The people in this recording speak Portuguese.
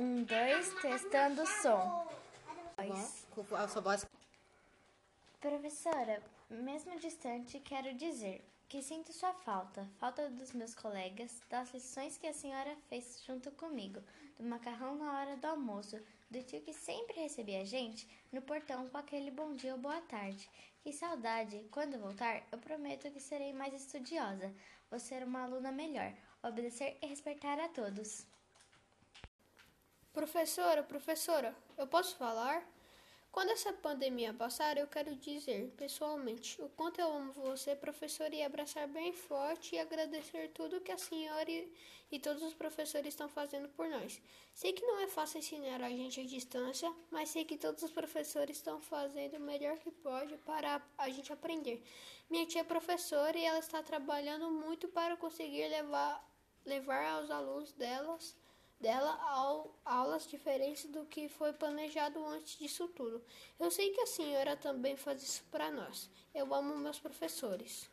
Um, dois, testando o som. Bom, a sua voz. Professora, mesmo distante, quero dizer que sinto sua falta, falta dos meus colegas, das lições que a senhora fez junto comigo, do macarrão na hora do almoço, do tio que sempre recebia a gente no portão com aquele bom dia ou boa tarde. Que saudade! Quando voltar, eu prometo que serei mais estudiosa, vou ser uma aluna melhor, obedecer e respeitar a todos. Professora, professora, eu posso falar? Quando essa pandemia passar, eu quero dizer, pessoalmente, o quanto eu amo você, professora, e abraçar bem forte e agradecer tudo que a senhora e, e todos os professores estão fazendo por nós. Sei que não é fácil ensinar a gente à distância, mas sei que todos os professores estão fazendo o melhor que pode para a gente aprender. Minha tia é professora e ela está trabalhando muito para conseguir levar, levar aos alunos delas dela ao, diferentes do que foi planejado antes disso tudo. Eu sei que a senhora também faz isso para nós. Eu amo meus professores.